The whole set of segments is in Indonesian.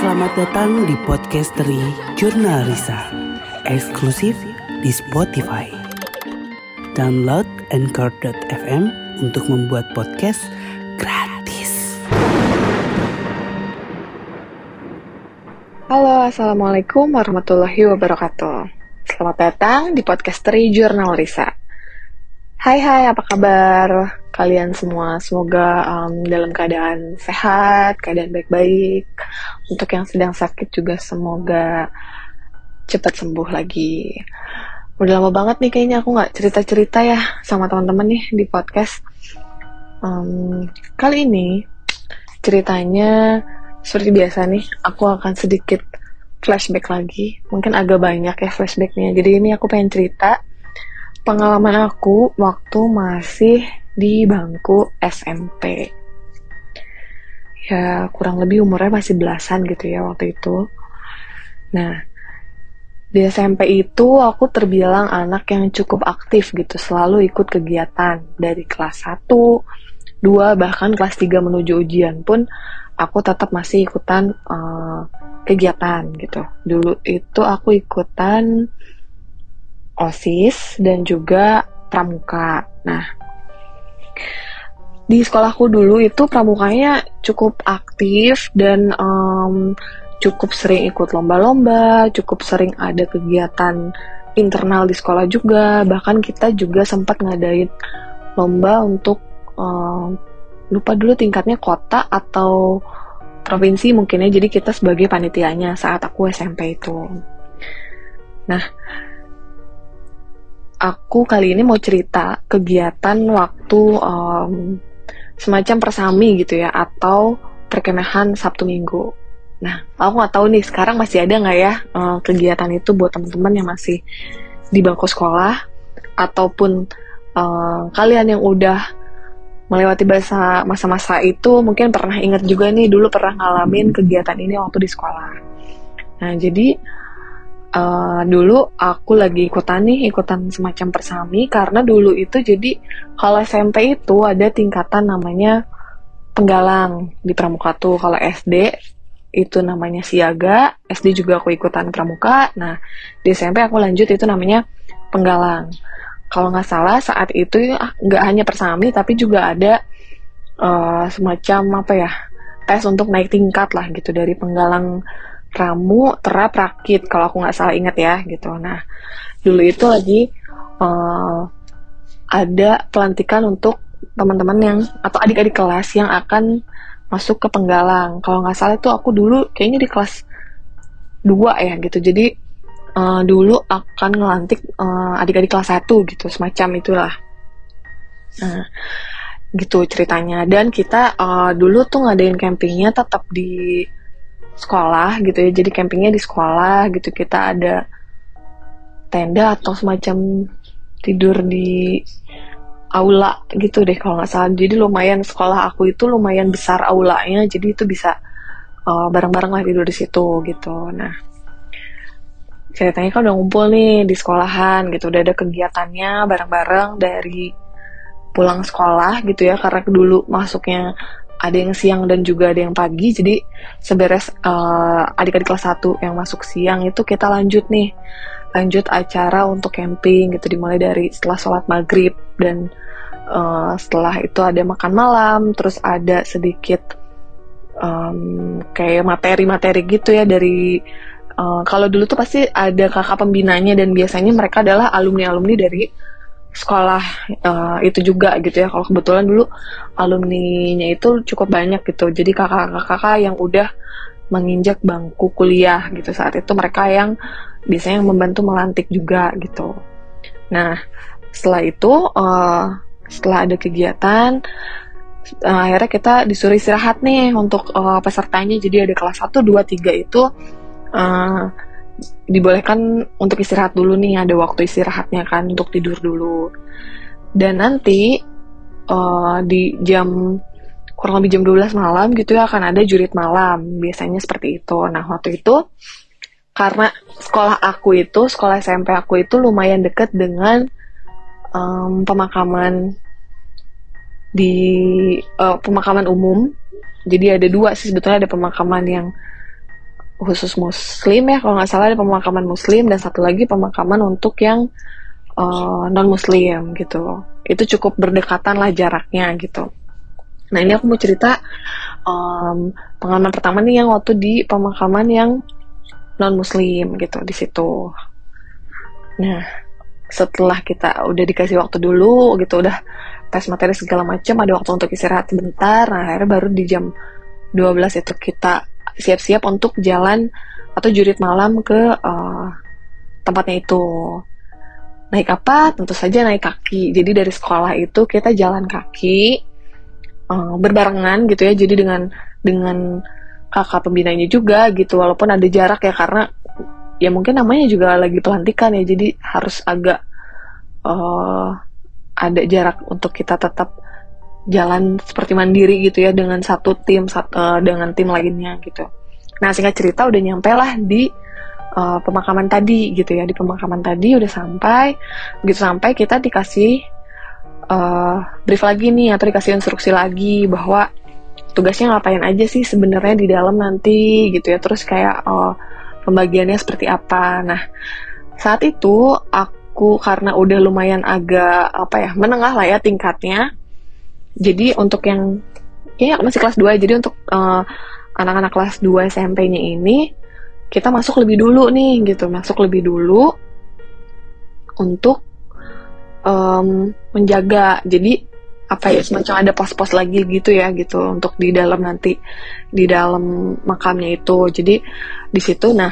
Selamat datang di podcast dari Jurnal Risa, eksklusif di Spotify. Download Anchor.fm untuk membuat podcast gratis. Halo, Assalamualaikum warahmatullahi wabarakatuh. Selamat datang di podcast dari Jurnal Risa. Hai hai, apa kabar kalian semua? Semoga um, dalam keadaan sehat, keadaan baik-baik. Untuk yang sedang sakit juga semoga cepat sembuh lagi. Udah lama banget nih kayaknya aku nggak cerita-cerita ya sama teman-teman nih di podcast. Um, kali ini ceritanya seperti biasa nih, aku akan sedikit flashback lagi. Mungkin agak banyak ya flashbacknya. Jadi ini aku pengen cerita pengalaman aku waktu masih di bangku SMP. Ya, kurang lebih umurnya masih belasan gitu ya waktu itu. Nah, di SMP itu aku terbilang anak yang cukup aktif gitu, selalu ikut kegiatan dari kelas 1, 2, bahkan kelas 3 menuju ujian pun aku tetap masih ikutan uh, kegiatan gitu. Dulu itu aku ikutan OSIS dan juga pramuka. Nah, di sekolahku dulu itu pramukanya cukup aktif dan um, cukup sering ikut lomba-lomba, cukup sering ada kegiatan internal di sekolah juga. Bahkan kita juga sempat ngadain lomba untuk um, lupa dulu tingkatnya kota atau provinsi mungkinnya. Jadi kita sebagai panitianya saat aku SMP itu. Nah, aku kali ini mau cerita kegiatan waktu um, semacam persami gitu ya atau perkemahan Sabtu Minggu. Nah, aku nggak tahu nih sekarang masih ada nggak ya uh, kegiatan itu buat teman-teman yang masih di bangku sekolah ataupun uh, kalian yang udah melewati masa masa-masa itu mungkin pernah ingat juga nih dulu pernah ngalamin kegiatan ini waktu di sekolah. Nah, jadi uh, dulu aku lagi ikutan nih ikutan semacam persami karena dulu itu jadi kalau SMP itu ada tingkatan namanya penggalang di pramuka tuh. Kalau SD itu namanya siaga SD juga aku ikutan pramuka. Nah di SMP aku lanjut itu namanya penggalang. Kalau nggak salah saat itu ah, nggak hanya persami tapi juga ada uh, semacam apa ya tes untuk naik tingkat lah gitu dari penggalang ramu terap rakit kalau aku nggak salah ingat ya gitu. Nah dulu itu lagi uh, ada pelantikan untuk teman-teman yang atau adik-adik kelas yang akan masuk ke penggalang. Kalau nggak salah itu aku dulu kayaknya di kelas 2 ya gitu. Jadi uh, dulu akan ngelantik uh, adik-adik kelas 1 gitu. Semacam itulah. Nah gitu ceritanya. Dan kita uh, dulu tuh ngadain campingnya tetap di sekolah gitu ya. Jadi campingnya di sekolah gitu. Kita ada tenda atau semacam tidur di aula gitu deh kalau nggak salah. Jadi lumayan sekolah aku itu lumayan besar aulanya. Jadi itu bisa uh, bareng-bareng lah tidur di situ gitu. Nah ceritanya kan udah ngumpul nih di sekolahan gitu. Udah ada kegiatannya bareng-bareng dari pulang sekolah gitu ya. Karena dulu masuknya ada yang siang dan juga ada yang pagi. Jadi seberes uh, adik-adik kelas 1 yang masuk siang itu kita lanjut nih. Lanjut acara untuk camping gitu dimulai dari setelah sholat maghrib dan uh, setelah itu ada makan malam terus ada sedikit um, kayak materi-materi gitu ya dari uh, kalau dulu tuh pasti ada kakak pembinanya dan biasanya mereka adalah alumni-alumni dari sekolah uh, itu juga gitu ya. Kalau kebetulan dulu alumni-nya itu cukup banyak gitu. Jadi kakak-kakak yang udah menginjak bangku kuliah gitu saat itu mereka yang biasanya yang membantu melantik juga gitu. Nah setelah itu uh, setelah ada kegiatan uh, akhirnya kita disuruh istirahat nih untuk uh, pesertanya. Jadi ada kelas 1, 2, 3 itu uh, dibolehkan untuk istirahat dulu nih ada waktu istirahatnya kan untuk tidur dulu. Dan nanti uh, di jam kurang lebih jam 12 malam gitu ya akan ada jurit malam. Biasanya seperti itu. Nah waktu itu karena sekolah aku itu sekolah SMP aku itu lumayan deket dengan um, pemakaman di uh, pemakaman umum. Jadi ada dua sih sebetulnya ada pemakaman yang khusus muslim ya kalau nggak salah ada pemakaman muslim dan satu lagi pemakaman untuk yang uh, non muslim gitu. Itu cukup berdekatan lah jaraknya gitu. Nah ini aku mau cerita um, pengalaman pertama nih yang waktu di pemakaman yang non muslim gitu di situ. Nah setelah kita udah dikasih waktu dulu gitu udah tes materi segala macam ada waktu untuk istirahat sebentar nah akhirnya baru di jam 12 itu kita siap-siap untuk jalan atau jurit malam ke uh, tempatnya itu. Naik apa? Tentu saja naik kaki. Jadi dari sekolah itu kita jalan kaki uh, berbarengan gitu ya. Jadi dengan dengan kakak pembinanya juga gitu. Walaupun ada jarak ya karena ya mungkin namanya juga lagi pelantikan ya. Jadi harus agak uh, ada jarak untuk kita tetap jalan seperti mandiri gitu ya dengan satu tim satu, uh, dengan tim lainnya gitu. Nah singkat cerita udah nyampe lah di uh, pemakaman tadi gitu ya di pemakaman tadi udah sampai begitu sampai kita dikasih uh, brief lagi nih atau dikasih instruksi lagi bahwa tugasnya ngapain aja sih sebenarnya di dalam nanti gitu ya terus kayak uh, pembagiannya seperti apa. Nah saat itu aku karena udah lumayan agak apa ya menengah lah ya tingkatnya jadi untuk yang ya masih kelas 2 jadi untuk eh, anak-anak kelas 2 SMP-nya ini kita masuk lebih dulu nih gitu. Masuk lebih dulu untuk um, menjaga. Jadi apa ya semacam ada pos-pos lagi gitu ya gitu. Untuk di dalam nanti di dalam makamnya itu. Jadi di situ nah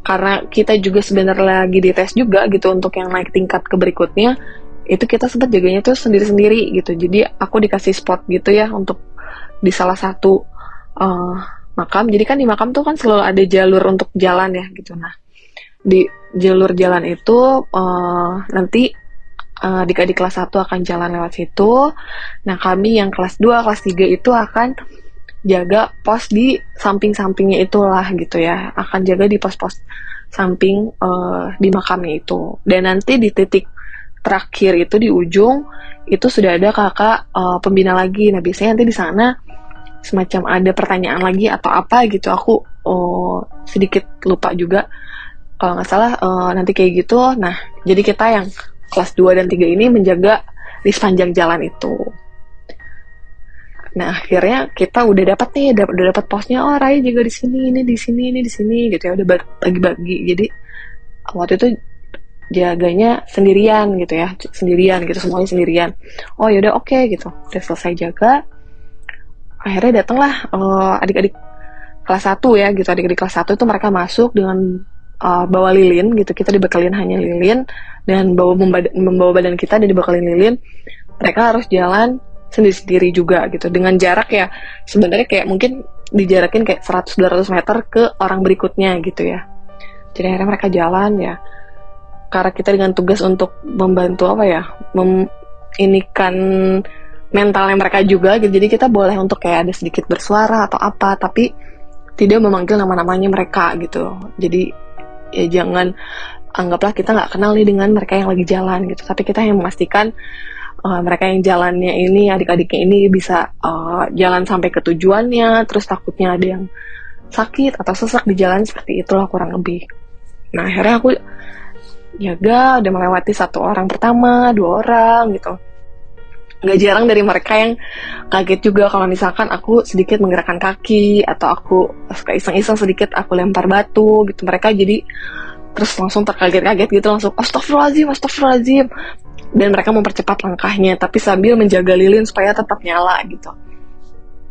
karena kita juga sebenarnya lagi dites juga gitu untuk yang naik tingkat ke berikutnya itu kita sempat jaganya tuh sendiri-sendiri gitu. Jadi aku dikasih spot gitu ya untuk di salah satu uh, makam. Jadi kan di makam tuh kan selalu ada jalur untuk jalan ya gitu. Nah di jalur jalan itu uh, nanti uh, adik-adik kelas 1 akan jalan lewat situ. Nah kami yang kelas 2 kelas 3 itu akan jaga pos di samping-sampingnya itulah gitu ya. Akan jaga di pos-pos samping uh, di makamnya itu. Dan nanti di titik terakhir itu di ujung itu sudah ada kakak uh, pembina lagi. Nah biasanya nanti di sana semacam ada pertanyaan lagi atau apa gitu. Aku uh, sedikit lupa juga kalau nggak salah uh, nanti kayak gitu. Nah jadi kita yang kelas 2 dan 3 ini menjaga di sepanjang jalan itu. Nah akhirnya kita udah dapat nih, dap udah dapat posnya. Oh Raya juga di sini, ini di sini, ini di sini gitu ya. Udah bagi-bagi. Jadi waktu itu jaganya sendirian gitu ya sendirian gitu semuanya sendirian. Oh yaudah oke okay, gitu. Udah selesai jaga akhirnya datanglah uh, adik-adik kelas 1 ya gitu. Adik-adik kelas 1 itu mereka masuk dengan uh, bawa lilin gitu. Kita dibekalin hanya lilin dan bawa membawa badan kita dan dibekalin lilin. Mereka harus jalan sendiri-sendiri juga gitu. Dengan jarak ya sebenarnya kayak mungkin dijarakin kayak 100-200 meter ke orang berikutnya gitu ya. Jadi akhirnya mereka jalan ya karena kita dengan tugas untuk membantu apa ya mem inikan mentalnya mereka juga gitu. Jadi kita boleh untuk kayak ada sedikit bersuara atau apa tapi tidak memanggil nama-namanya mereka gitu. Jadi ya jangan anggaplah kita nggak kenal nih dengan mereka yang lagi jalan gitu. Tapi kita yang memastikan uh, mereka yang jalannya ini adik-adiknya ini bisa uh, jalan sampai ke tujuannya terus takutnya ada yang sakit atau sesak di jalan seperti itulah kurang lebih. Nah akhirnya aku jaga udah melewati satu orang pertama dua orang gitu. Nggak jarang dari mereka yang kaget juga kalau misalkan aku sedikit menggerakkan kaki atau aku suka iseng-iseng sedikit aku lempar batu gitu. Mereka jadi terus langsung terkaget-kaget gitu langsung astagfirullahaladzim astagfirullahaladzim. Dan mereka mempercepat langkahnya tapi sambil menjaga lilin supaya tetap nyala gitu.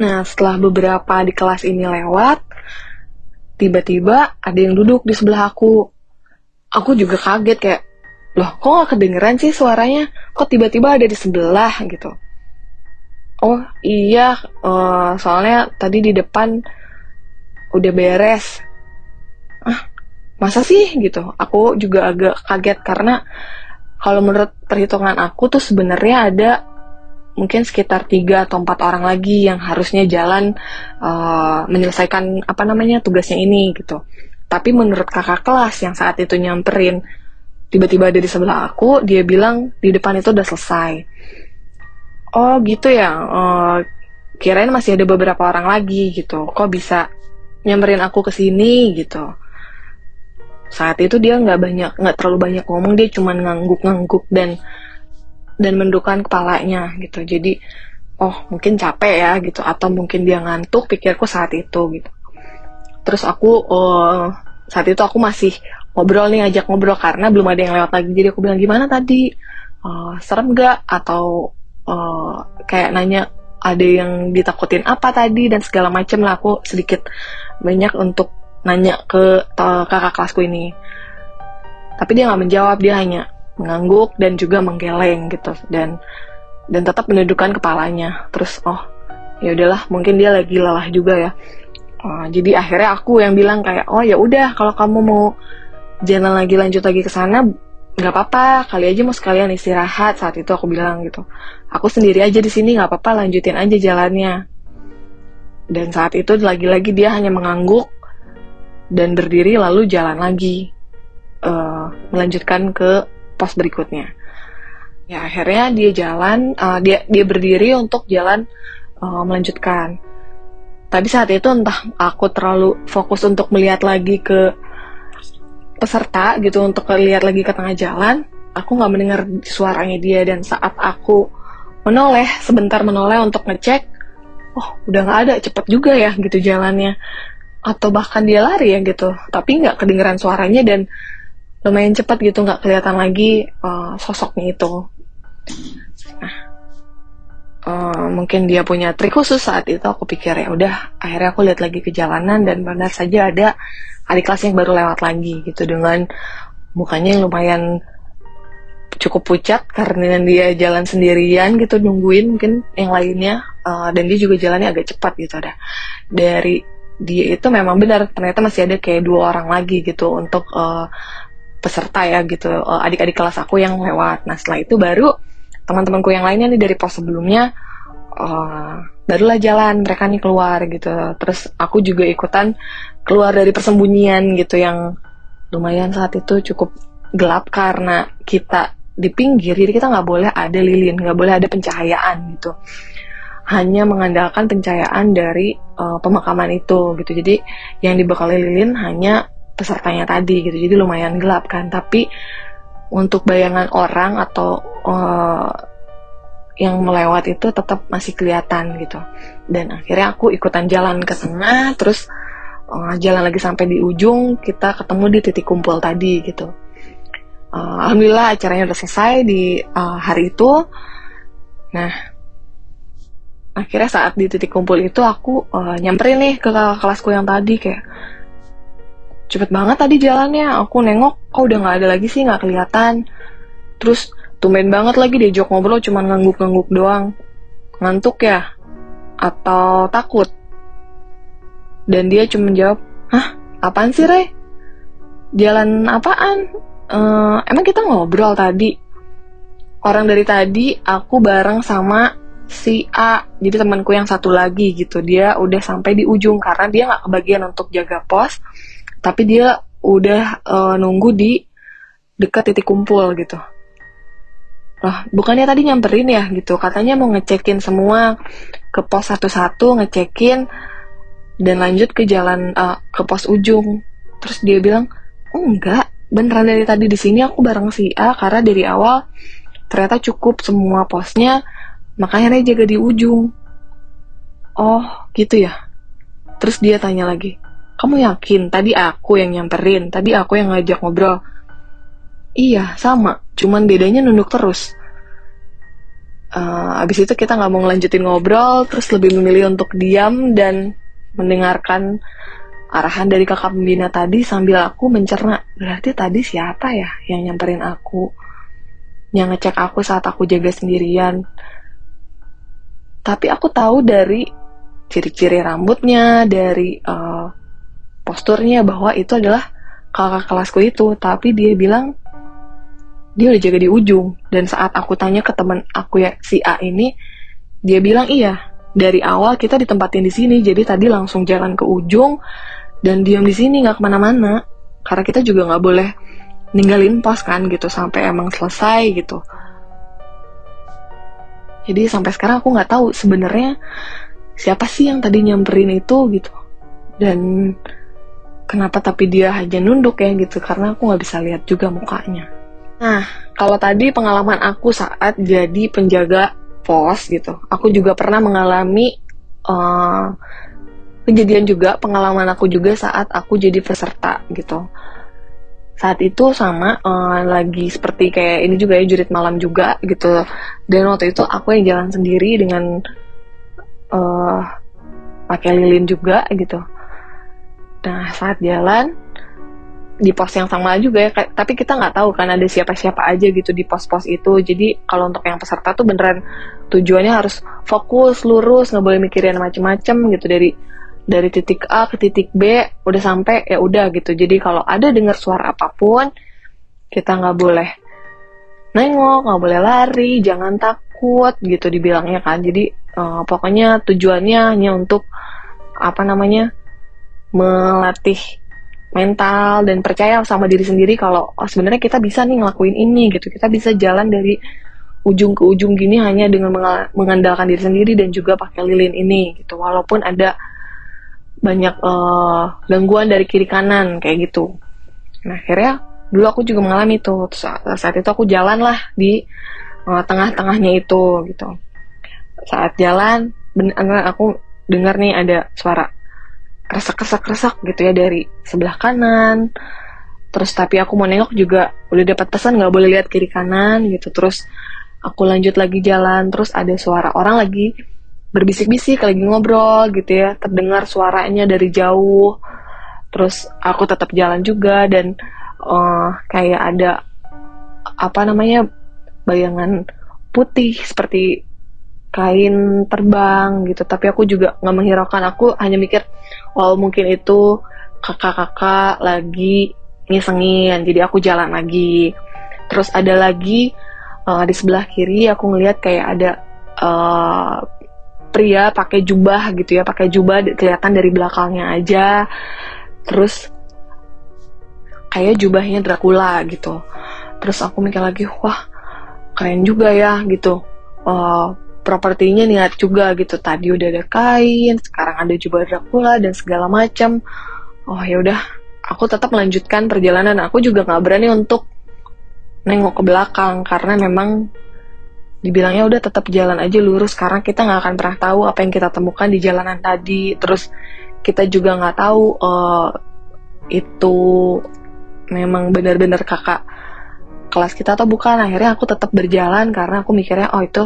Nah setelah beberapa di kelas ini lewat tiba-tiba ada yang duduk di sebelah aku aku juga kaget kayak loh kok gak kedengeran sih suaranya? Kok tiba-tiba ada di sebelah? Gitu. Oh iya uh, soalnya tadi di depan udah beres. Ah masa sih? Gitu. Aku juga agak kaget karena kalau menurut perhitungan aku tuh sebenarnya ada mungkin sekitar tiga atau empat orang lagi yang harusnya jalan uh, menyelesaikan apa namanya tugasnya ini gitu tapi menurut kakak kelas yang saat itu nyamperin, tiba-tiba ada di sebelah aku, dia bilang di depan itu udah selesai. Oh gitu ya, uh, kirain masih ada beberapa orang lagi gitu. Kok bisa nyamperin aku ke sini? gitu. Saat itu dia nggak banyak nggak terlalu banyak ngomong dia cuma ngangguk-ngangguk dan dan mendukan kepalanya gitu. Jadi oh mungkin capek ya gitu. Atau mungkin dia ngantuk pikirku saat itu gitu terus aku uh, saat itu aku masih ngobrol nih ajak ngobrol karena belum ada yang lewat lagi. Jadi aku bilang gimana tadi? Uh, serem gak atau uh, kayak nanya ada yang ditakutin apa tadi? Dan segala macam lah aku sedikit banyak untuk nanya ke kakak kelasku ini. Tapi dia nggak menjawab dia hanya mengangguk dan juga menggeleng gitu. Dan dan tetap menundukkan kepalanya. Terus oh ya udahlah mungkin dia lagi lelah juga ya uh, jadi akhirnya aku yang bilang kayak oh ya udah kalau kamu mau jalan lagi lanjut lagi ke sana nggak apa-apa kali aja mau sekalian istirahat saat itu aku bilang gitu. Aku sendiri aja di sini nggak apa-apa lanjutin aja jalannya. Dan saat itu lagi-lagi dia hanya mengangguk dan berdiri lalu jalan lagi uh, melanjutkan ke pos berikutnya. Ya akhirnya dia jalan uh, dia dia berdiri untuk jalan uh, melanjutkan tapi saat itu entah aku terlalu fokus untuk melihat lagi ke peserta gitu untuk lihat lagi ke tengah jalan aku nggak mendengar suaranya dia. Dan saat aku menoleh sebentar menoleh untuk ngecek oh udah nggak ada cepet juga ya gitu jalannya. Atau bahkan dia lari ya gitu tapi nggak kedengeran suaranya dan lumayan cepat gitu nggak kelihatan lagi uh, sosoknya itu uh, mungkin dia punya trik khusus saat itu aku pikir ya udah akhirnya aku lihat lagi ke jalanan dan benar saja ada adik kelas yang baru lewat lagi gitu dengan mukanya yang lumayan cukup pucat karena dia jalan sendirian gitu nungguin mungkin yang lainnya uh, dan dia juga jalannya agak cepat gitu ada. Dari dia itu memang benar ternyata masih ada kayak dua orang lagi gitu untuk uh, peserta ya gitu uh, adik-adik kelas aku yang lewat. Nah setelah itu baru teman-temanku yang lainnya nih dari pos sebelumnya uh, barulah jalan mereka nih keluar gitu terus aku juga ikutan keluar dari persembunyian gitu yang lumayan saat itu cukup gelap karena kita di pinggir jadi kita nggak boleh ada lilin nggak boleh ada pencahayaan gitu hanya mengandalkan pencahayaan dari uh, pemakaman itu gitu. Jadi yang dibekali lilin hanya pesertanya tadi gitu. Jadi lumayan gelap kan. Tapi untuk bayangan orang atau uh, yang melewat itu tetap masih kelihatan gitu. Dan akhirnya aku ikutan jalan ke tengah, terus uh, jalan lagi sampai di ujung, kita ketemu di titik kumpul tadi gitu. Uh, Alhamdulillah acaranya udah selesai di uh, hari itu. Nah, akhirnya saat di titik kumpul itu aku uh, nyamperin nih ke kelasku yang tadi kayak cepet banget tadi jalannya. Aku nengok kok udah nggak ada lagi sih nggak kelihatan. Terus tumben banget lagi diajak ngobrol cuman ngangguk-ngangguk doang. Ngantuk ya? Atau takut? Dan dia cuma jawab hah? Apaan sih Re? Jalan apaan? Uh, emang kita ngobrol tadi? Orang dari tadi aku bareng sama si A jadi temanku yang satu lagi gitu. Dia udah sampai di ujung karena dia nggak kebagian untuk jaga pos tapi dia udah uh, nunggu di dekat titik kumpul gitu Loh, bukannya tadi nyamperin ya gitu katanya mau ngecekin semua ke pos satu-satu ngecekin dan lanjut ke jalan uh, ke pos ujung terus dia bilang enggak beneran dari tadi di sini aku bareng si A karena dari awal ternyata cukup semua posnya Makanya dia jaga di ujung. Oh, gitu ya. Terus dia tanya lagi, kamu yakin tadi aku yang nyamperin, tadi aku yang ngajak ngobrol? Iya, sama. Cuman bedanya nunduk terus. Uh, abis itu kita nggak mau ngelanjutin ngobrol, terus lebih memilih untuk diam dan mendengarkan arahan dari kakak pembina tadi sambil aku mencerna. Berarti tadi siapa ya yang nyamperin aku? Yang ngecek aku saat aku jaga sendirian? tapi aku tahu dari ciri-ciri rambutnya dari uh, posturnya bahwa itu adalah kakak kelasku itu. Tapi dia bilang dia udah jaga di ujung. Dan saat aku tanya ke teman aku ya si A ini dia bilang iya. Dari awal kita ditempatin di sini jadi tadi langsung jalan ke ujung dan diam di sini nggak ke mana-mana. Karena kita juga nggak boleh ninggalin pos kan gitu sampai emang selesai gitu. Jadi sampai sekarang aku nggak tahu sebenarnya siapa sih yang tadi nyamperin itu gitu. Dan kenapa tapi dia hanya nunduk ya gitu karena aku nggak bisa lihat juga mukanya. Nah kalau tadi pengalaman aku saat jadi penjaga pos gitu aku juga pernah mengalami uh, kejadian juga pengalaman aku juga saat aku jadi peserta gitu. Saat itu sama uh, lagi seperti kayak ini juga ya jurit malam juga gitu. Dan waktu itu aku yang jalan sendiri dengan uh, pakai lilin juga gitu nah saat jalan di pos yang sama juga ya tapi kita nggak tahu kan ada siapa-siapa aja gitu di pos-pos itu. Jadi kalau untuk yang peserta tuh beneran tujuannya harus fokus lurus nggak boleh mikirin macem-macem gitu. Dari dari titik A ke titik B udah sampai ya udah gitu. Jadi kalau ada dengar suara apa pun kita nggak boleh nengok nggak boleh lari jangan takut gitu dibilangnya kan. Jadi uh, pokoknya tujuannya hanya untuk apa namanya melatih mental dan percaya sama diri sendiri kalau oh, sebenarnya kita bisa nih ngelakuin ini gitu kita bisa jalan dari ujung ke ujung gini hanya dengan mengandalkan diri sendiri dan juga pakai lilin ini gitu walaupun ada banyak uh, gangguan dari kiri kanan kayak gitu. Nah akhirnya dulu aku juga mengalami itu. Saat, saat itu aku jalan lah di uh, tengah-tengahnya itu gitu. Saat jalan, aku dengar nih ada suara resak-resak-resak gitu ya dari sebelah kanan. Terus tapi aku mau nengok juga udah dapat pesan nggak boleh lihat kiri kanan gitu. Terus aku lanjut lagi jalan, terus ada suara orang lagi berbisik-bisik lagi ngobrol gitu ya terdengar suaranya dari jauh terus aku tetap jalan juga dan uh, kayak ada apa namanya bayangan putih seperti kain terbang gitu tapi aku juga nggak menghiraukan aku hanya mikir oh mungkin itu kakak-kakak lagi ngisengin jadi aku jalan lagi. Terus ada lagi uh, di sebelah kiri aku ngelihat kayak ada uh, pria pakai jubah gitu ya pakai jubah kelihatan dari belakangnya aja. Terus kayak jubahnya Dracula gitu. Terus aku mikir lagi wah keren juga ya gitu. Uh, propertinya niat juga gitu. Tadi udah ada kain sekarang ada jubah Dracula dan segala macam. Oh ya udah. Aku tetap melanjutkan perjalanan. Aku juga nggak berani untuk nengok ke belakang karena memang dibilangnya udah tetap jalan aja lurus. Karena kita nggak akan pernah tahu apa yang kita temukan di jalanan tadi. Terus kita juga nggak tahu uh, itu memang benar-benar kakak kelas kita atau bukan. Akhirnya aku tetap berjalan karena aku mikirnya oh itu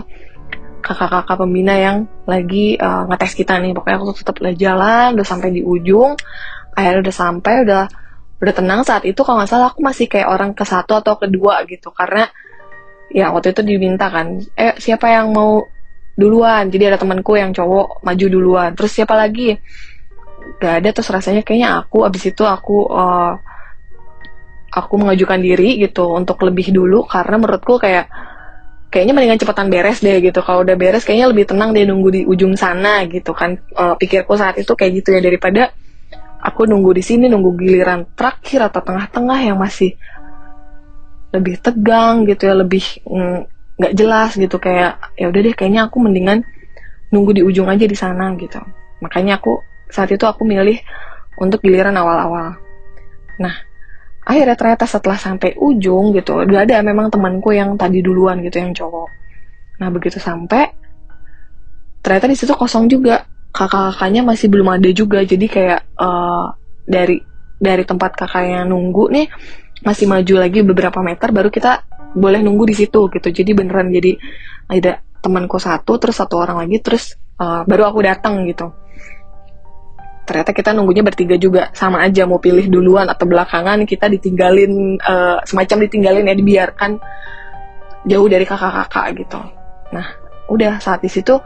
kakak-kakak pembina yang lagi uh, ngetes kita nih. Pokoknya aku tetap jalan udah sampai di ujung. Akhirnya udah sampai udah udah tenang. Saat itu kalau nggak salah aku masih kayak orang ke satu atau kedua gitu. Karena ya waktu itu diminta kan eh siapa yang mau duluan? Jadi ada temanku yang cowok maju duluan. Terus siapa lagi? Gak ada. Terus rasanya kayaknya aku abis itu aku uh, aku mengajukan diri gitu untuk lebih dulu. Karena menurutku kayak kayaknya mendingan cepetan beres deh gitu. Kalau udah beres kayaknya lebih tenang deh nunggu di ujung sana gitu kan. Uh, pikirku saat itu kayak gitu ya daripada aku nunggu di sini nunggu giliran terakhir atau tengah-tengah yang masih lebih tegang gitu ya lebih mm, nggak mm, jelas gitu. Kayak ya udah deh kayaknya aku mendingan nunggu di ujung aja di sana gitu. Makanya aku saat itu aku milih untuk giliran awal-awal. Nah akhirnya ternyata setelah sampai ujung gitu udah ada memang temanku yang tadi duluan gitu yang cowok. Nah begitu sampai ternyata di situ kosong juga. Kakak-kakaknya masih belum ada juga. Jadi kayak uh, dari dari tempat kakaknya nunggu nih masih maju lagi beberapa meter baru kita boleh nunggu di situ gitu. Jadi beneran jadi ada temanku satu terus satu orang lagi terus uh, baru aku datang gitu ternyata kita nunggunya bertiga juga. Sama aja mau pilih duluan atau belakangan kita ditinggalin uh, semacam ditinggalin ya dibiarkan jauh dari kakak-kakak gitu. Nah udah saat di situ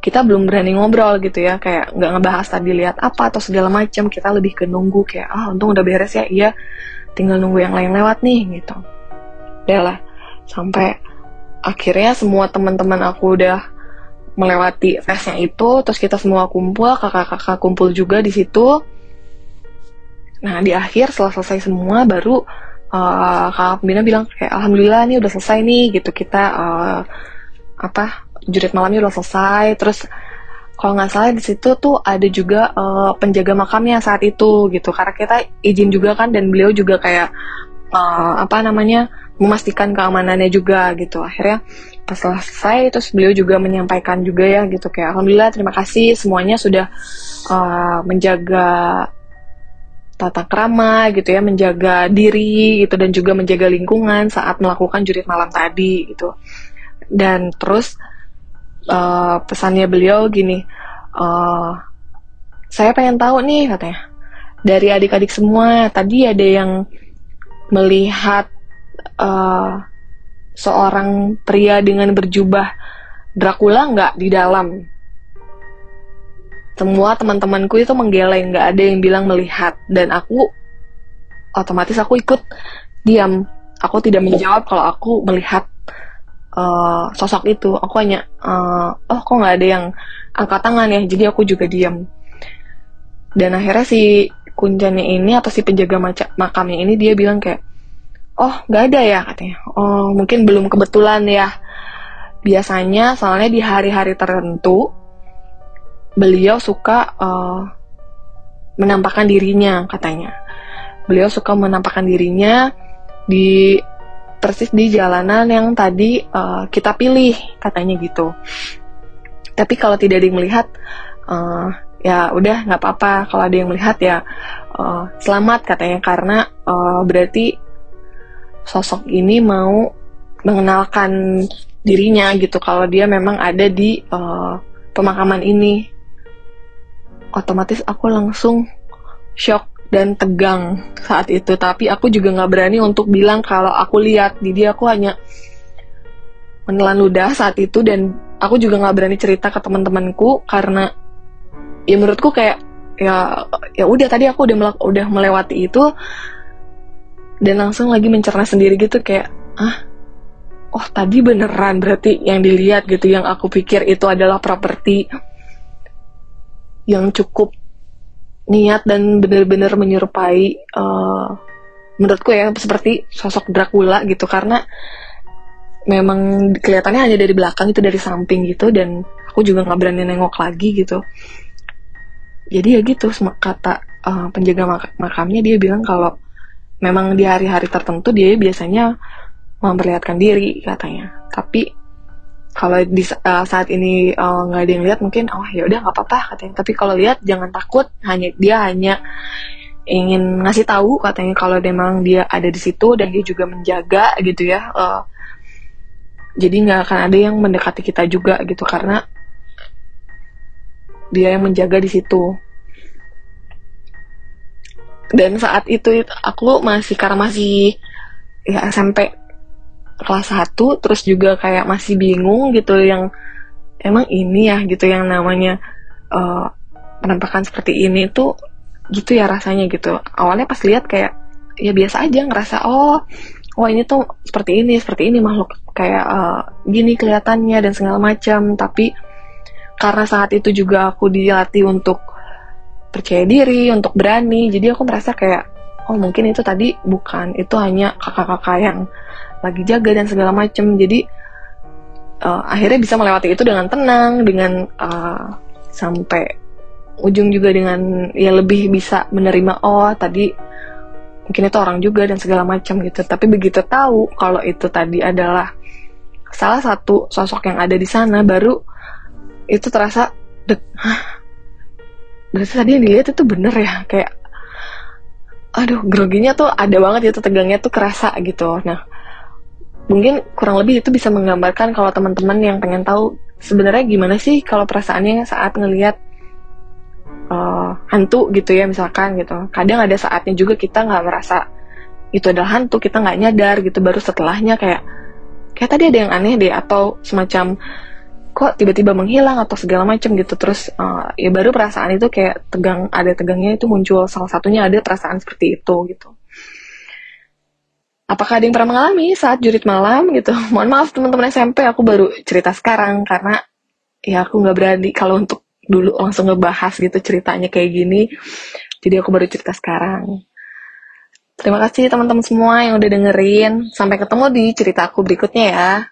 kita belum berani ngobrol gitu ya. Kayak nggak ngebahas tadi lihat apa atau segala macam. Kita lebih ke nunggu kayak ah untung udah beres ya. Iya tinggal nunggu yang lain lewat nih gitu. Udah lah sampai akhirnya semua teman-teman aku udah melewati tesnya itu terus kita semua kumpul kakak-kakak kumpul juga di situ. Nah di akhir setelah selesai semua baru uh, kakak pembina bilang kayak alhamdulillah nih udah selesai nih gitu. Kita uh, apa jurit malamnya udah selesai. Terus kalau nggak salah di situ tuh ada juga uh, penjaga makamnya saat itu gitu. Karena kita izin juga kan dan beliau juga kayak uh, apa namanya memastikan keamanannya juga gitu akhirnya pas selesai terus beliau juga menyampaikan juga ya gitu kayak alhamdulillah terima kasih semuanya sudah uh, menjaga tata krama gitu ya, menjaga diri gitu dan juga menjaga lingkungan saat melakukan jurit malam tadi gitu. Dan terus uh, pesannya beliau gini, uh, saya pengen tahu nih katanya dari adik-adik semua tadi ada yang melihat uh, seorang pria dengan berjubah Dracula nggak di dalam. Semua teman-temanku itu menggeleng nggak ada yang bilang melihat. Dan aku otomatis aku ikut diam. Aku tidak menjawab kalau aku melihat uh, sosok itu. Aku hanya uh, oh kok nggak ada yang angkat tangan ya? Jadi aku juga diam. Dan akhirnya si kuncanya ini atau si penjaga makamnya ini dia bilang kayak oh nggak ada ya katanya oh mungkin belum kebetulan ya biasanya soalnya di hari-hari tertentu beliau suka uh, menampakkan dirinya katanya. Beliau suka menampakkan dirinya di persis di jalanan yang tadi uh, kita pilih katanya gitu. Tapi kalau tidak ada yang melihat, uh, ya udah nggak apa-apa. Kalau ada yang melihat ya uh, selamat katanya karena uh, berarti sosok ini mau mengenalkan dirinya gitu kalau dia memang ada di uh, pemakaman ini. Otomatis aku langsung shock dan tegang saat itu. Tapi aku juga nggak berani untuk bilang kalau aku lihat jadi aku hanya menelan ludah saat itu dan aku juga nggak berani cerita ke teman-temanku karena ya menurutku kayak ya ya udah tadi aku udah udah melewati itu dan langsung lagi mencerna sendiri gitu kayak ah oh tadi beneran berarti yang dilihat gitu yang aku pikir itu adalah properti yang cukup niat dan benar-benar menyerupai uh, menurutku ya seperti sosok Dracula gitu. Karena memang kelihatannya hanya dari belakang itu dari samping gitu dan aku juga nggak berani nengok lagi gitu. Jadi ya gitu kata uh, penjaga mak makamnya dia bilang kalau memang di hari-hari tertentu dia biasanya memperlihatkan diri katanya. Tapi kalau di uh, saat ini eh, nggak uh, ada yang lihat mungkin oh ya udah nggak apa-apa katanya. Tapi kalau lihat jangan takut. Hanya dia hanya ingin ngasih tahu katanya kalau memang dia ada di situ dan dia juga menjaga gitu ya uh, jadi nggak akan ada yang mendekati kita juga gitu. Karena dia yang menjaga di situ dan saat itu aku masih karena masih ya SMP kelas 1 terus juga kayak masih bingung gitu yang emang ini ya gitu yang namanya uh, penampakan seperti ini tuh gitu ya rasanya gitu. Awalnya pas lihat kayak ya biasa aja ngerasa oh oh ini tuh seperti ini seperti ini makhluk kayak uh, gini kelihatannya dan segala macam. Tapi karena saat itu juga aku dilatih untuk percaya diri untuk berani. Jadi aku merasa kayak oh mungkin itu tadi bukan itu hanya kakak-kakak yang lagi jaga dan segala macem. Jadi uh, akhirnya bisa melewati itu dengan tenang dengan uh, sampai ujung juga dengan ya lebih bisa menerima oh tadi mungkin itu orang juga dan segala macam gitu. Tapi begitu tahu kalau itu tadi adalah salah satu sosok yang ada di sana baru itu terasa dek hah berarti tadi yang dilihat itu bener ya kayak aduh groginya tuh ada banget itu tegangnya tuh kerasa gitu. Nah mungkin kurang lebih itu bisa menggambarkan kalau teman-teman yang pengen tahu sebenarnya gimana sih kalau perasaannya saat ngelihat uh, hantu gitu ya misalkan gitu. Kadang ada saatnya juga kita nggak merasa itu adalah hantu kita nggak nyadar gitu. Baru setelahnya kayak kayak tadi ada yang aneh deh atau semacam kok tiba-tiba menghilang atau segala macam gitu. Terus uh, ya baru perasaan itu kayak tegang ada tegangnya itu muncul. Salah satunya ada perasaan seperti itu gitu. Apakah ada yang pernah mengalami saat jurit malam gitu? Mohon maaf teman-teman SMP aku baru cerita sekarang karena ya aku nggak berani kalau untuk dulu langsung ngebahas gitu ceritanya kayak gini. Jadi aku baru cerita sekarang. Terima kasih teman-teman semua yang udah dengerin. Sampai ketemu di cerita aku berikutnya ya